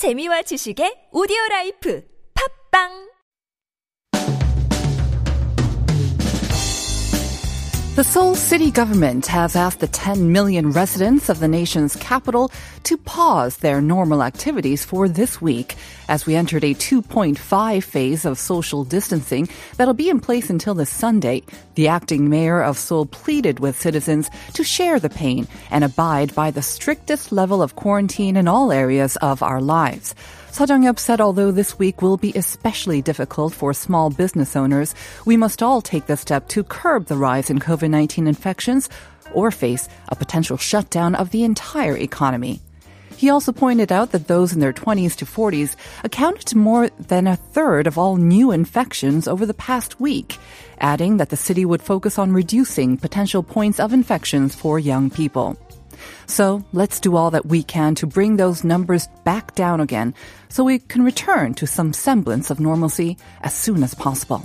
재미와 지식의 오디오 라이프. 팝빵 The Seoul city government has asked the 10 million residents of the nation's capital to pause their normal activities for this week as we entered a 2.5 phase of social distancing that'll be in place until this Sunday. The acting mayor of Seoul pleaded with citizens to share the pain and abide by the strictest level of quarantine in all areas of our lives. Seo Jung-hyup said although this week will be especially difficult for small business owners, we must all take the step to curb the rise in COVID-19 infections or face a potential shutdown of the entire economy. He also pointed out that those in their 20s to 40s accounted to more than a third of all new infections over the past week, adding that the city would focus on reducing potential points of infections for young people. So let's do all that we can to bring those numbers back down again so we can return to some semblance of normalcy as soon as possible.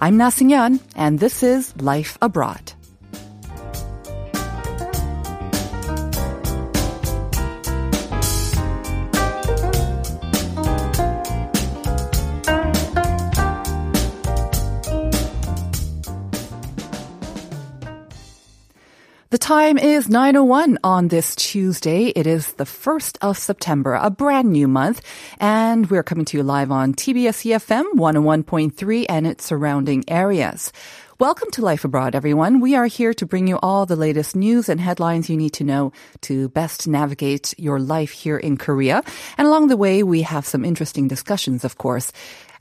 I'm Na Sing-yeon, and this is Life Abroad. Time is 9.01 on this Tuesday. It is the 1st of September, a brand new month, and we're coming to you live on TBS EFM 101.3 and its surrounding areas. Welcome to Life Abroad, everyone. We are here to bring you all the latest news and headlines you need to know to best navigate your life here in Korea. And along the way, we have some interesting discussions, of course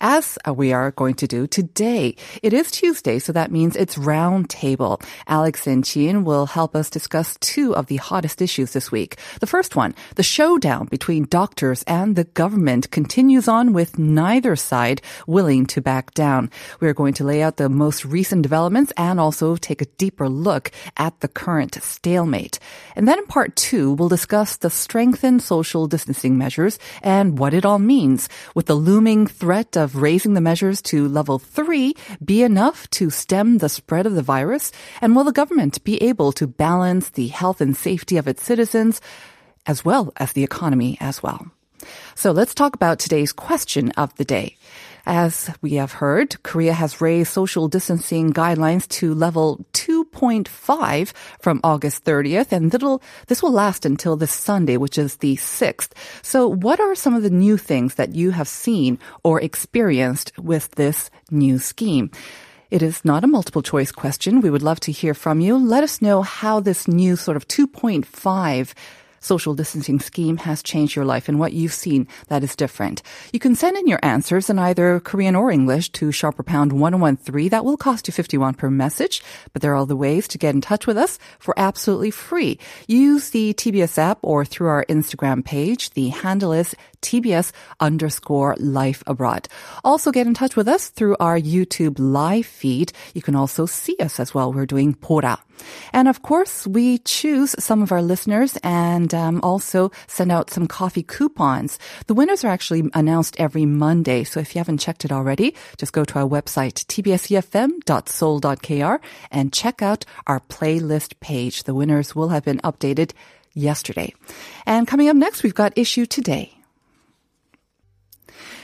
as we are going to do today. It is Tuesday, so that means it's round table. Alex and Jin will help us discuss two of the hottest issues this week. The first one, the showdown between doctors and the government continues on with neither side willing to back down. We're going to lay out the most recent developments and also take a deeper look at the current stalemate. And then in part two, we'll discuss the strengthened social distancing measures and what it all means with the looming threat of raising the measures to level three be enough to stem the spread of the virus? And will the government be able to balance the health and safety of its citizens as well as the economy as well? So let's talk about today's question of the day. As we have heard, Korea has raised social distancing guidelines to level 2.5 from August 30th, and this will last until this Sunday, which is the 6th. So what are some of the new things that you have seen or experienced with this new scheme? It is not a multiple choice question. We would love to hear from you. Let us know how this new sort of 2.5 social distancing scheme has changed your life and what you've seen that is different. You can send in your answers in either Korean or English to sharper pound 1013. That will cost you 51 per message, but there are all the ways to get in touch with us for absolutely free. Use the TBS app or through our Instagram page. The handle is TBS underscore life abroad. Also get in touch with us through our YouTube live feed. You can also see us as well. We're doing Pora. And of course, we choose some of our listeners and um, also send out some coffee coupons. The winners are actually announced every Monday. So if you haven't checked it already, just go to our website, tbsefm.seoul.kr and check out our playlist page. The winners will have been updated yesterday. And coming up next, we've got issue today.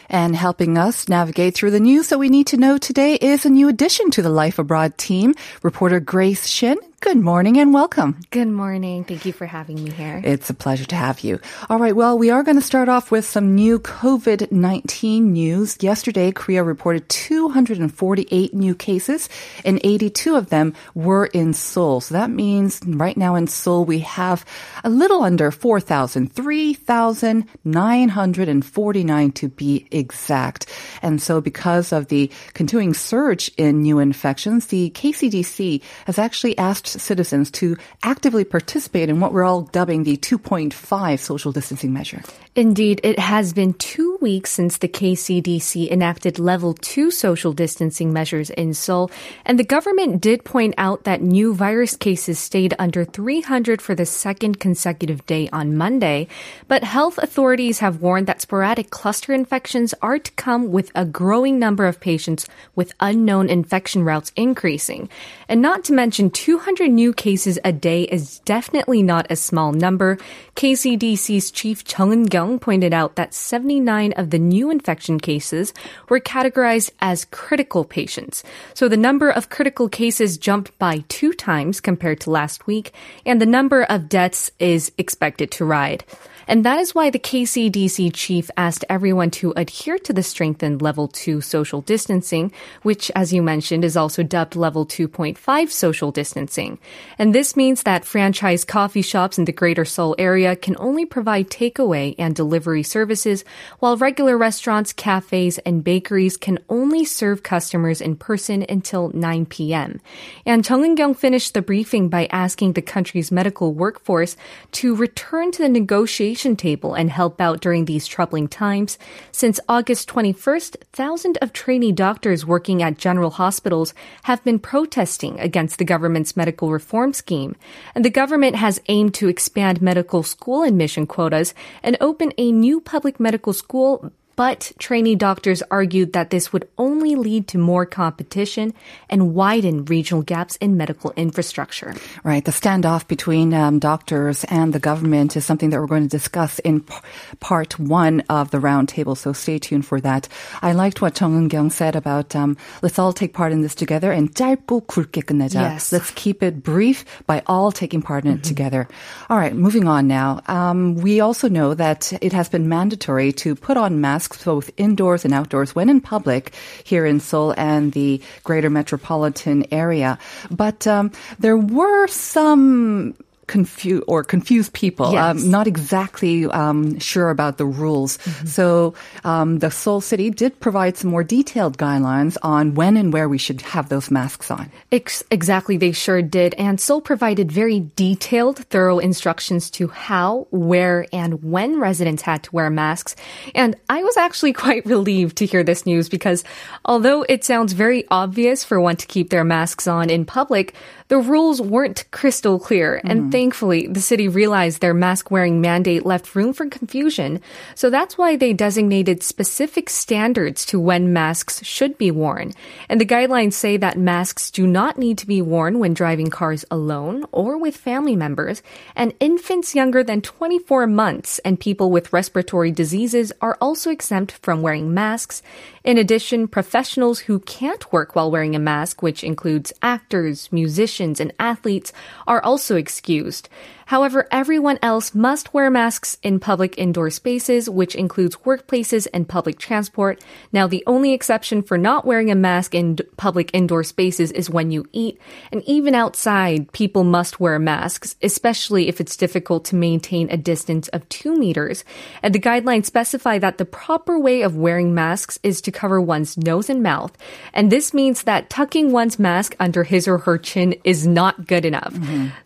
And helping us navigate through the news that we need to know today is a new addition to the Life Abroad team, reporter Grace Shin. Good morning and welcome. Good morning. Thank you for having me here. It's a pleasure to have you. All right. Well, we are going to start off with some new COVID-19 news. Yesterday, Korea reported 248 new cases and 82 of them were in Seoul. So that means right now in Seoul, we have a little under 4,000, 3,949 to be exact. And so because of the continuing surge in new infections, the KCDC has actually asked citizens to actively participate in what we're all dubbing the 2.5 social distancing measure. Indeed, it has been two weeks since the KCDC enacted level 2 social distancing measures in Seoul, and the government did point out that new virus cases stayed under 300 for the second consecutive day on Monday. But health authorities have warned that sporadic cluster infections are to come with a growing number of patients with unknown infection routes increasing. And not to mention 200 new cases a day is definitely not a small number. KCDC's chief Chung Eun-kyung pointed out that 79 of the new infection cases were categorized as critical patients. So the number of critical cases jumped by two times compared to last week, and the number of deaths is expected to rise. And that is why the KCDC chief asked everyone to adhere to the strengthened level 2 social distancing, which, as you mentioned, is also dubbed level 2.5 social distancing. And this means that franchise coffee shops in the greater Seoul area can only provide takeaway and delivery services, while regular restaurants, cafes, and bakeries can only serve customers in person until 9 p.m. And Chung Eun-kyung finished the briefing by asking the country's medical workforce to return to the negotiation table and help out during these troubling times. Since August 21st, thousands of trainee doctors working at general hospitals have been protesting against the government's medical reform scheme. And the government has aimed to expand medical school admission quotas and open a new public medical school but trainee doctors argued that this would only lead to more competition and widen regional gaps in medical infrastructure. Right. The standoff between um, doctors and the government is something that we're going to discuss in p- part one of the roundtable. So stay tuned for that. I liked what Chung Eun-kyung said about um, let's all take part in this together and 짧고 굵게 끝내자. Yes. Let's keep it brief by all taking part in it together. All right. Moving on now. Um, we also know that it has been mandatory to put on masks both indoors and outdoors when in public here in Seoul and the greater metropolitan area. But um, there were some confused or confuse people, Yes. um, not exactly um, sure about the rules. So um, the Seoul City did provide some more detailed guidelines on when and where we should have those masks on. Ex- exactly, they sure did. And Seoul provided very detailed, thorough instructions to how, where, and when residents had to wear masks. And I was actually quite relieved to hear this news because although it sounds very obvious for one to keep their masks on in public, the rules weren't crystal clear. And mm-hmm. thankfully, the city realized their mask wearing mandate left room for confusion. So that's why they designated specific standards to when masks should be worn. And the guidelines say that masks do not need to be worn when driving cars alone or with family members. And infants younger than 24 months and people with respiratory diseases are also exempt from wearing masks. In addition, professionals who can't work while wearing a mask, which includes actors, musicians, and athletes, are also excused. However, everyone else must wear masks in public indoor spaces, which includes workplaces and public transport. Now, the only exception for not wearing a mask in public indoor spaces is when you eat. And even outside, people must wear masks, especially if it's difficult to maintain a distance of two meters. And the guidelines specify that the proper way of wearing masks is to cover one's nose and mouth. And this means that tucking one's mask under his or her chin is not good enough.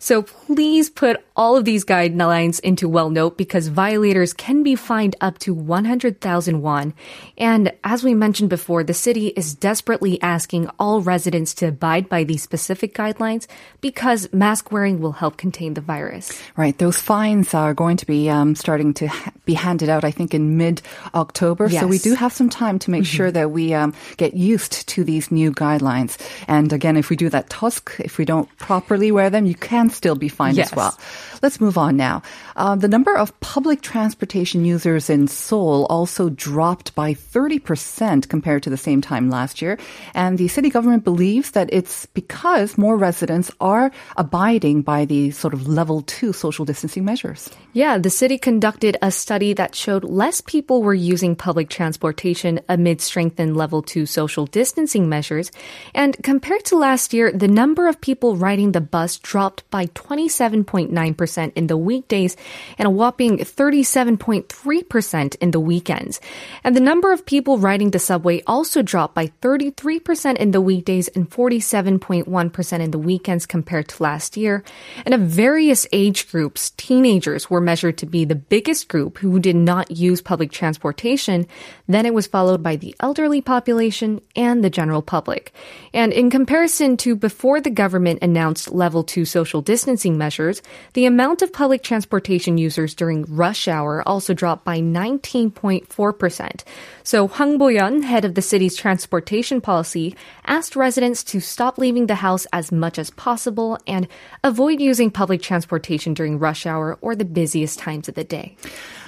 So please put all of these guidelines into well note because violators can be fined up to 100,000 won. And as we mentioned before, the city is desperately asking all residents to abide by these specific guidelines because mask wearing will help contain the virus. Right. Those fines are going to be um, starting to ha- be handed out, I think, in mid October. Yes. So we do have some time to make sure that we um, get used to these new guidelines. And again, if we do that tusk, if we don't properly wear them, you can still be fined Yes. as well. Let's move on now. Uh, the number of public transportation users in Seoul also dropped by 30% compared to the same time last year. And the city government believes that it's because more residents are abiding by the sort of level two social distancing measures. Yeah, the city conducted a study that showed less people were using public transportation amid strengthened level 2 social distancing measures. And compared to last year, the number of people riding the bus dropped by 27.9%. 29% in the weekdays and a whopping 37.3% in the weekends. And the number of people riding the subway also dropped by 33% in the weekdays and 47.1% in the weekends compared to last year. And of various age groups, teenagers were measured to be the biggest group who did not use public transportation. Then it was followed by the elderly population and the general public. And in comparison to before the government announced level 2 social distancing measures, the amount of public transportation users during rush hour also dropped by 19.4%. So Hwang Bo-yeon, head of the city's transportation policy, asked residents to stop leaving the house as much as possible and avoid using public transportation during rush hour or the busiest times of the day.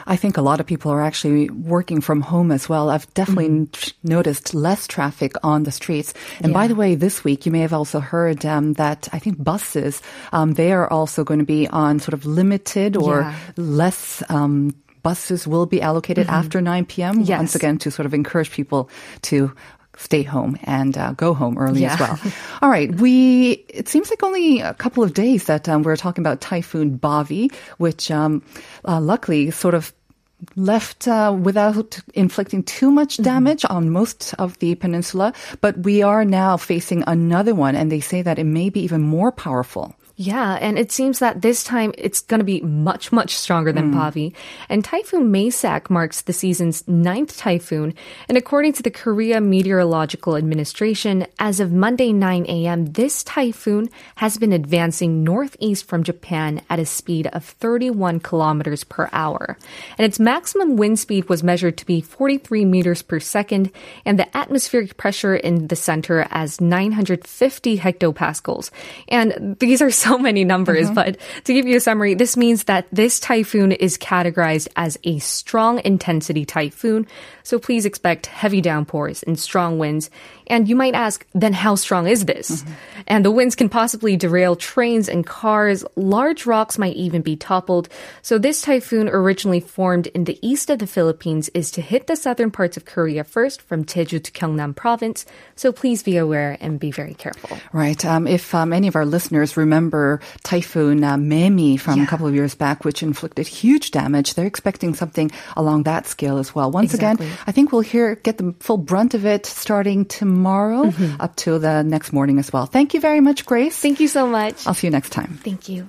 I think a lot of people are actually working from home as well. I've definitely mm-hmm. noticed less traffic on the streets. And yeah. by the way, this week you may have also heard um, that I think buses um, they are also going to be on sort of limited or yeah. less. Um, buses will be allocated mm-hmm. after 9 p.m. Yes. Once again, to sort of encourage people to stay home and uh, go home early yeah. as well. All right, we it seems like only a couple of days that um, we're talking about Typhoon Bavi, which um, uh, luckily sort of left uh, without inflicting too much mm-hmm. damage mm-hmm. on most of the peninsula. But we are now facing another one, and they say that it may be even more powerful. Yeah, and it seems that this time it's going to be much, much stronger than mm. Bavi. And Typhoon Maysak marks the season's ninth typhoon. And according to the Korea Meteorological Administration, as of Monday 9 a.m., this typhoon has been advancing northeast from Japan at a speed of 31 kilometers per hour. And its maximum wind speed was measured to be 43 meters per second, and the atmospheric pressure in the center as 950 hectopascals. And these are so many numbers, mm-hmm. but to give you a summary, this means that this typhoon is categorized as a strong intensity typhoon. So please expect heavy downpours and strong winds and you might ask, then how strong is this? Mm-hmm. And the winds can possibly derail trains and cars. Large rocks might even be toppled. So this typhoon originally formed in the east of the Philippines is to hit the southern parts of Korea first from Jeju to Gyeongnam province. So please be aware and be very careful. Right. Um, if um, any of our listeners remember Typhoon uh, Maemi from yeah. a couple of years back, which inflicted huge damage, they're expecting something along that scale as well. Once exactly. again, I think we'll hear get the full brunt of it starting tomorrow tomorrow mm-hmm. up till the next morning as well. Thank you very much, Grace. Thank you so much. I'll see you next time. Thank you.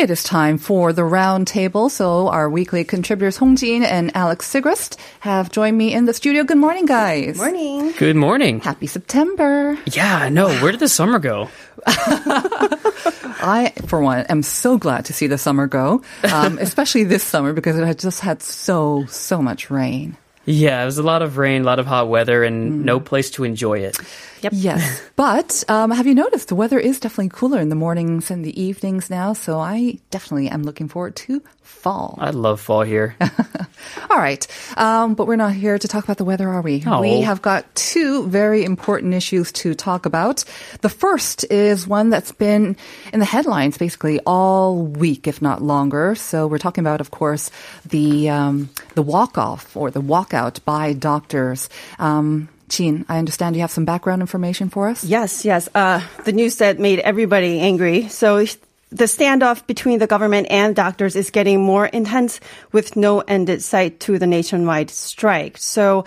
It is time for the round table. So our weekly contributors Hong Jin and Alex Sigrist have joined me in the studio. Good morning, guys. Good morning. Good morning. Happy September. Yeah, I know. Where did the summer go? I, for one, am so glad to see the summer go, um, especially this summer because it had just had so, so much rain. Yeah, it was a lot of rain, a lot of hot weather, and mm. no place to enjoy it. Yep. Yes. but um, have you noticed the weather is definitely cooler in the mornings and the evenings now? So I definitely am looking forward to fall. I love fall here. All right. Um, but we're not here to talk about the weather, are we? Oh. We have got two very important issues to talk about. The first is one that's been in the headlines basically all week, if not longer. So we're talking about, of course, the um, the walk off or the walkout by doctors. Um, I understand you have some background information for us? Yes, yes. Uh, the news that made everybody angry. So the standoff between the government and doctors is getting more intense with no end in sight to the nationwide strike. So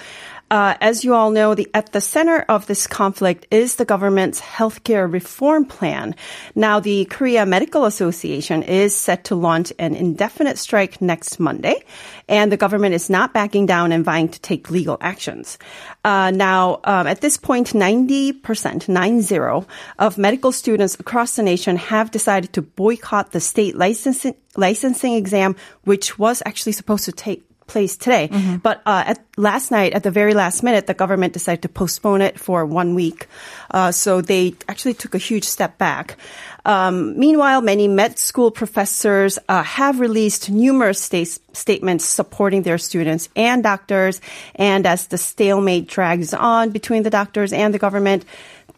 uh, as you all know, the, at the center of this conflict is the government's healthcare reform plan. Now, the Korea Medical Association is set to launch an indefinite strike next Monday, and the government is not backing down and vying to take legal actions. Uh, now, um, at this point, 90%, 90 of medical students across the nation have decided to boycott the state licensing licensing exam, which was actually supposed to take place today. But uh, at last night, at the very last minute, the government decided to postpone it for one week. Uh, so they actually took a huge step back. Um, meanwhile, many med school professors uh, have released numerous state- statements supporting their students and doctors. And as the stalemate drags on between the doctors and the government,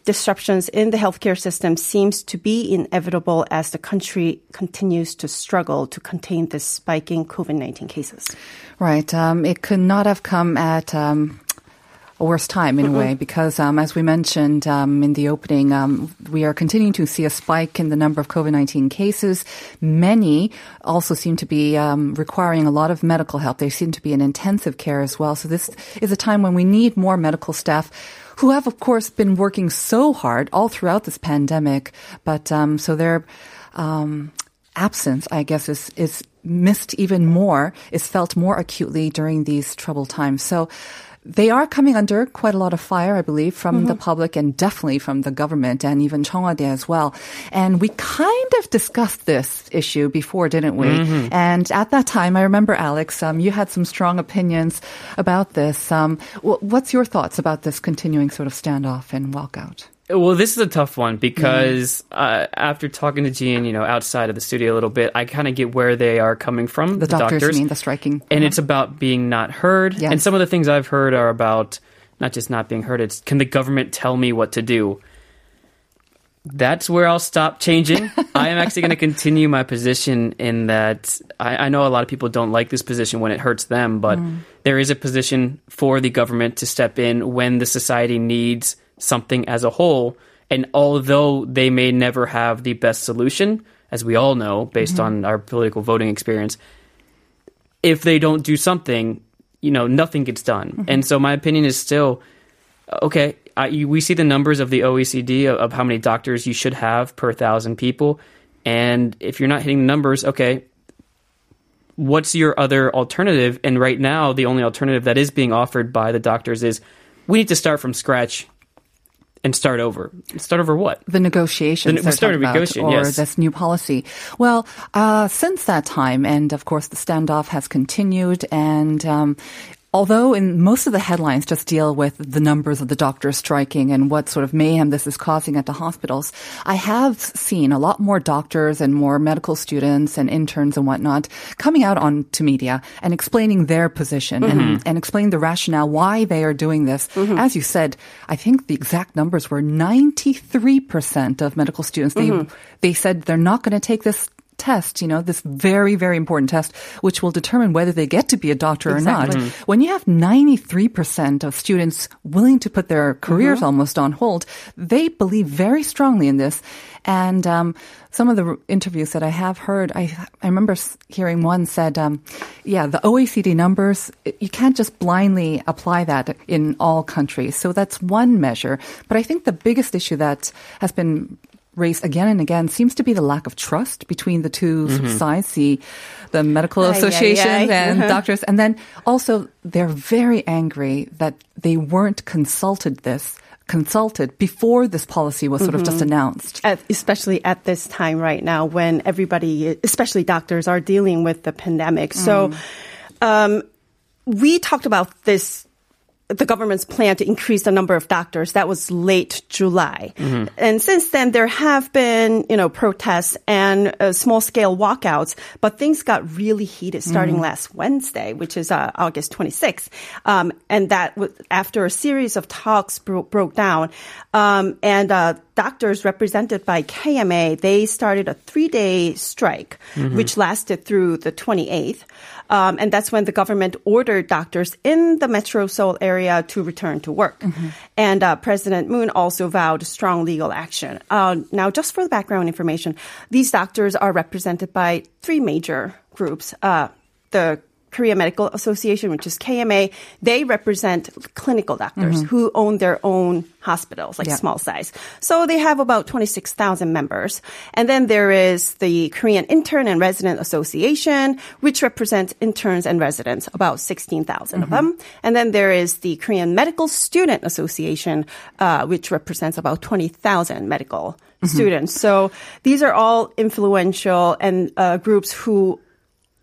disruptions in the healthcare system seems to be inevitable as the country continues to struggle to contain this spiking COVID-19 cases. Right. Um, it could not have come at um, a worse time in a way because, um, as we mentioned um, in the opening, um, we are continuing to see a spike in the number of COVID 19 cases. Many also seem to be um, requiring a lot of medical help. They seem to be in intensive care as well. So, this is a time when we need more medical staff who have, of course, been working so hard all throughout this pandemic. But um, so their um, absence, I guess, is is missed even more, is felt more acutely during these troubled times. So. They are coming under quite a lot of fire, I believe, from the public and definitely from the government and even Cheong Wa Dae as well. And we kind of discussed this issue before, didn't we? And at that time, I remember, Alex, um, you had some strong opinions about this. Um, wh- what's your thoughts about this continuing sort of standoff and walkout? Well, this is a tough one because uh, after talking to Jin, you know, outside of the studio a little bit, I kind of get where they are coming from. The, doctors, you mean, the striking. and it's about being not heard. Yes. And some of the things I've heard are about not just not being heard. It's can the government tell me what to do? That's where I'll stop changing. I am actually going to continue my position in that I, I know a lot of people don't like this position when it hurts them, but there is a position for the government to step in when the society needs something as a whole. And although they may never have the best solution, as we all know based mm-hmm. on our political voting experience, if they don't do something, you know, nothing gets done. Mm-hmm. And so my opinion is still okay. I, you, we see the numbers of the OECD of, of how many doctors you should have per thousand people, and if you're not hitting the numbers, okay, what's your other alternative? And right now, the only alternative that is being offered by the doctors is we need to start from scratch and start over. Start over what? the negotiations The- started talking about, or yes. this new policy. Well, uh, since that time, and of course the standoff has continued, and um, although in most of the headlines just deal with the numbers of the doctors striking and what sort of mayhem this is causing at the hospitals, I have seen a lot more doctors and more medical students and interns and whatnot coming out onto media and explaining their position Mm-hmm. and, and explaining the rationale why they are doing this. As you said, I think the exact numbers were 93% of medical students, they, they said they're not going to take this test, you know, this very, very important test, which will determine whether they get to be a doctor or not. Exactly. When you have 93% of students willing to put their careers almost on hold, they believe very strongly in this. And um, some of the interviews that I have heard, I, I remember hearing one said, um, yeah, the OECD numbers, you can't just blindly apply that in all countries. So that's one measure. But I think the biggest issue that has been raised again and again seems to be the lack of trust between the 2 sides, the the medical Ay, ay, associations ay. and Uh-huh. doctors, and then also they're very angry that they weren't consulted this consulted before this policy was sort of just announced. at, especially at this time right now when everybody, especially doctors, are dealing with the pandemic. So, um, we talked about this. The government's plan to increase the number of doctors. That was late July, and since then there have been you know protests and uh, small scale walkouts. But things got really heated starting last Wednesday, which is uh, August 26th, um, and that was after a series of talks bro- broke down, um, and uh, doctors represented by KMA they started a three day strike, which lasted through the 28th. Um, and that's when the government ordered doctors in the Metro Seoul area to return to work. And uh, President Moon also vowed strong legal action. Uh, now, just for the background information, these doctors are represented by three major groups. Uh, the Korea Medical Association, which is KMA, they represent clinical doctors who own their own hospitals, like small size. So they have about 26,000 members. And then there is the Korean Intern and Resident Association, which represents interns and residents, about 16,000 of them. And then there is the Korean Medical Student Association, uh, which represents about 20,000 medical students. So these are all influential and uh, groups who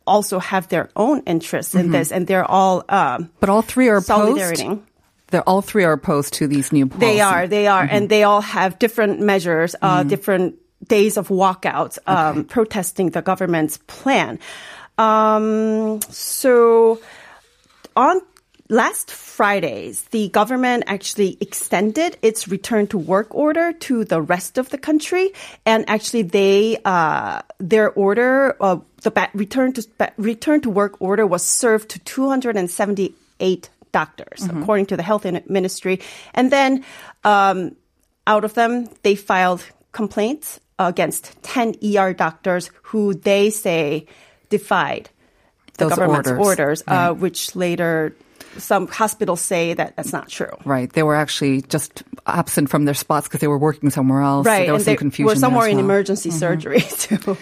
also have their own interests in this, and they're all um, But all three are opposed. solidarity. They're all three are opposed to these new policies. They are, they are, and they all have different measures, uh, different days of walkouts, um, protesting the government's plan. Um, so on last Fridays, the government actually extended its return to work order to the rest of the country, and actually they uh, their order uh, the ba- return to ba- return to work order was served to 278 doctors, according to the health ministry, and then um, out of them they filed complaints against 10 ER doctors who they say defied the Those government's orders. orders, uh, which later some hospitals say that that's not true. Right. They were actually just absent from their spots because they were working somewhere else. Right, There was and some they confusion. were there somewhere as in well. Mm-hmm. emergency surgery too.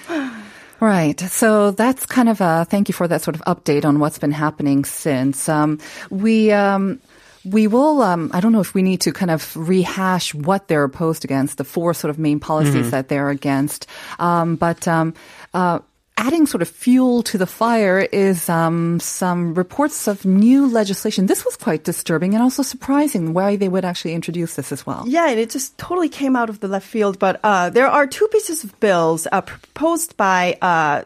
Right. So that's kind of a thank you for that sort of update on what's been happening since. Um, we, um, we will, um, I don't know if we need to kind of rehash what they're opposed against, the four sort of main policies that they're against. Um, but, um, uh, adding sort of fuel to the fire is um, some reports of new legislation. This was quite disturbing and also surprising why they would actually introduce this as well. Yeah, and it just totally came out of the left field. But uh, there are two pieces of bills uh, proposed by uh,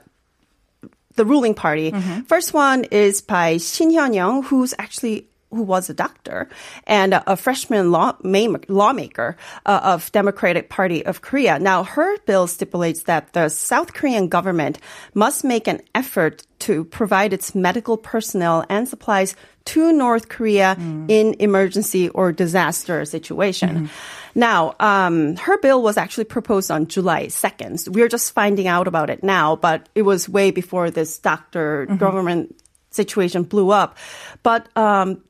the ruling party. First one is by Shin Hyun-young, who's actually who was a doctor and a, a freshman law, ma- lawmaker uh, of Democratic Party of Korea. Now, her bill stipulates that the South Korean government must make an effort to provide its medical personnel and supplies to North Korea in emergency or disaster situation. Now, um, her bill was actually proposed on July 2nd. We're just finding out about it now, but it was way before this doctor government situation blew up. But um,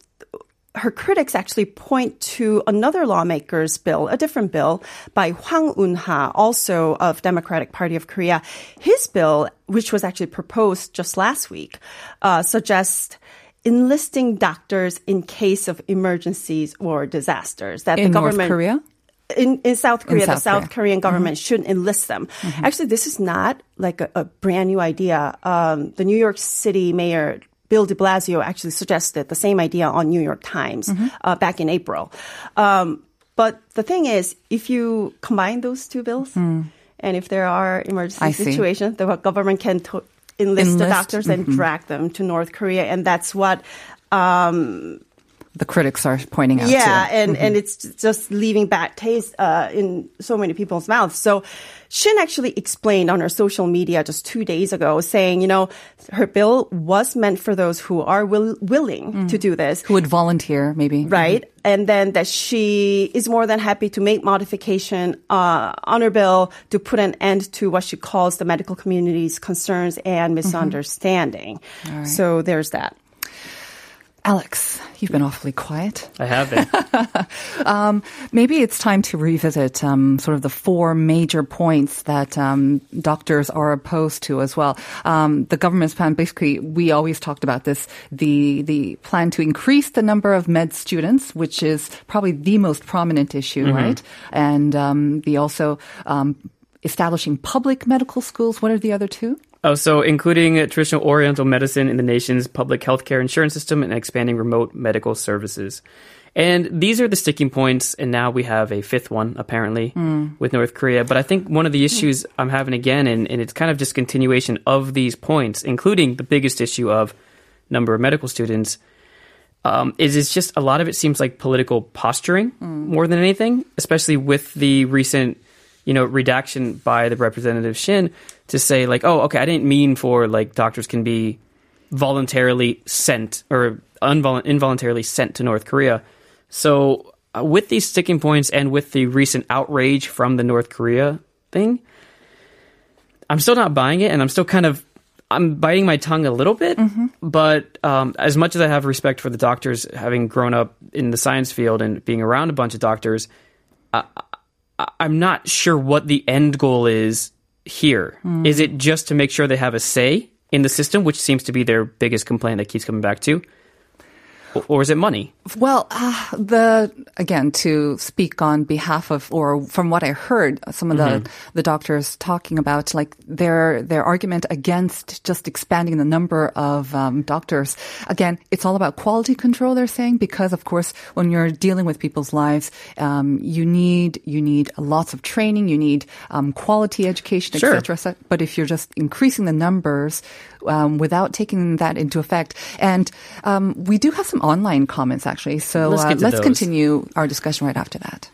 her critics actually point to another lawmaker's bill, a different bill by Hwang Un-ha, also of Democratic Party of Korea. His bill, which was actually proposed just last week, uh, suggests enlisting doctors in case of emergencies or disasters. That In the North government Korea? in, in South Korea, the South South Korea. Mm-hmm. Korean government should enlist them. Actually, this is not like a, a brand new idea. Um, the New York City mayor. Bill de Blasio actually suggested the same idea on New York Times Mm-hmm. uh, back in April. Um, but the thing is, if you combine those two bills, and if there are emergency situations, the government can to- enlist, the Enlist, doctors and drag them to North Korea, and that's what um, The critics are pointing out yeah, to. and and it's just leaving bad taste uh, in so many people's mouths. So Shin actually explained on her social media just two days ago, saying, you know, her bill was meant for those who are will, willing to do this. Who would volunteer, maybe. Right. And then that she is more than happy to make modification uh, on her bill to put an end to what she calls the medical community's concerns and misunderstanding. So there's that. Alex, you've been awfully quiet. I have been. Maybe it's time to revisit um, sort of the four major points that um, doctors are opposed to as well. Um, the government's plan, basically, we always talked about this, the, the plan to increase the number of med students, which is probably the most prominent issue, right? And um, the also um, establishing public medical schools. What are the other two? Oh, so including traditional Oriental medicine in the nation's public healthcare insurance system and expanding remote medical services. And these are the sticking points, and now we have a fifth one, apparently, hmm. with North Korea. But I think one of the hmm. issues I'm having again, and, and it's kind of just continuation of these points, including the biggest issue of number of medical students, um, is it's just a lot of it seems like political posturing hmm. more than anything, especially with the recent, you know, redaction by the representative Shin to say like, oh, okay, I didn't mean for like doctors can be voluntarily sent or unvol- involuntarily sent to North Korea. So uh, with these sticking points and with the recent outrage from the North Korea thing, I'm still not buying it, and I'm still kind of I'm biting my tongue a little bit. But um, as much as I have respect for the doctors, having grown up in the science field and being around a bunch of doctors, I, I, I'm not sure what the end goal is here. Hmm. Is it just to make sure they have a say in the system, which seems to be their biggest complaint that keeps coming back to? Or is it money? Well, uh, the again to speak on behalf of, or from what I heard, some of the the doctors talking about, like their their argument against just expanding the number of um, doctors. Again, it's all about quality control. They're saying because, of course, when you're dealing with people's lives, um, you need you need lots of training, you need um, quality education, Sure. etc. But if you're just increasing the numbers um, without taking that into effect, and um, we do have some online comments actually. So Let's uh, let's continue our discussion right after that.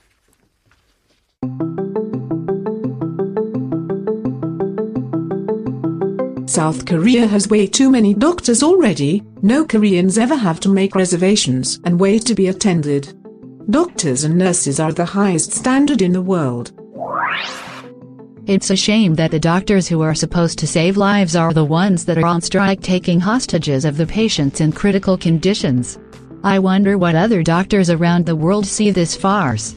South Korea has way too many doctors already, no Koreans ever have to make reservations and wait to be attended. Doctors and nurses are the highest standard in the world. It's a shame that the doctors who are supposed to save lives are the ones that are on strike taking hostages of the patients in critical conditions. I wonder what other doctors around the world see this farce.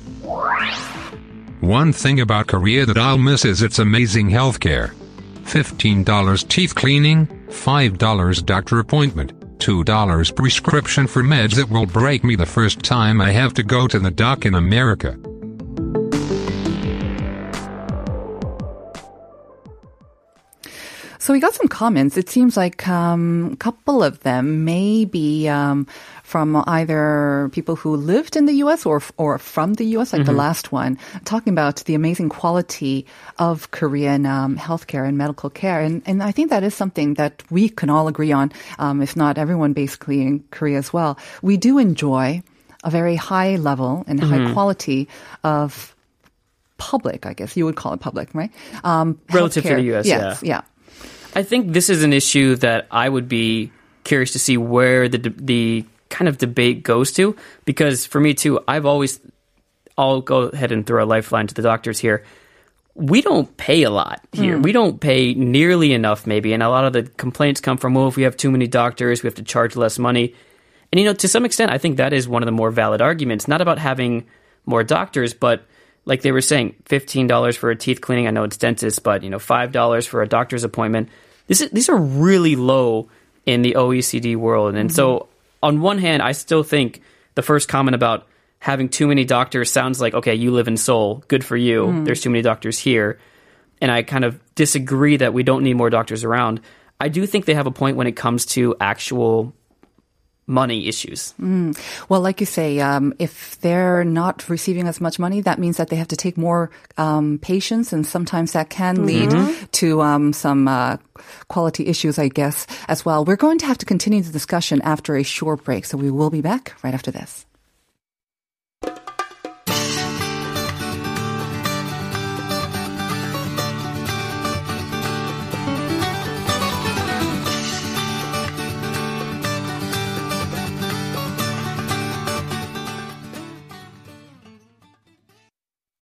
One thing about Korea that I'll miss is its amazing healthcare. $15 teeth cleaning, $5 doctor appointment, $2 prescription for meds that will break me the first time I have to go to the doc in America. So we got some comments. It seems like um, a couple of them may be um, from either people who lived in the U.S. or or from the U.S. Like the last one, talking about the amazing quality of Korean um, healthcare and medical care, and and I think that is something that we can all agree on, um, if not everyone, basically in Korea as well. We do enjoy a very high level and high quality of public, I guess you would call it public, right? Um, Relative to the US, yes, yeah. I think this is an issue that I would be curious to see where the the kind of debate goes to because for me too, I've always I'll go ahead and throw a lifeline to the doctors here. We don't pay a lot here. Hmm. We don't pay nearly enough, maybe, and a lot of the complaints come from well, if we have too many doctors, we have to charge less money. And you know, to some extent, I think that is one of the more valid arguments. Not about having more doctors, but like they were saying, fifteen dollars for a teeth cleaning. I know it's dentist, but you know, five dollars for a doctor's appointment. This is, these are really low in the OECD world, and so mm-hmm. on one hand, I still think the first comment about having too many doctors sounds like okay, you live in Seoul, good for you. Mm-hmm. There's too many doctors here, and I kind of disagree that we don't need more doctors around. I do think they have a point when it comes to actual money issues. Well, like you say, um, if they're not receiving as much money, that means that they have to take more um, patients, and sometimes that can lead to um, some uh, quality issues, I guess, as well. We're going to have to continue the discussion after a short break, so we will be back right after this.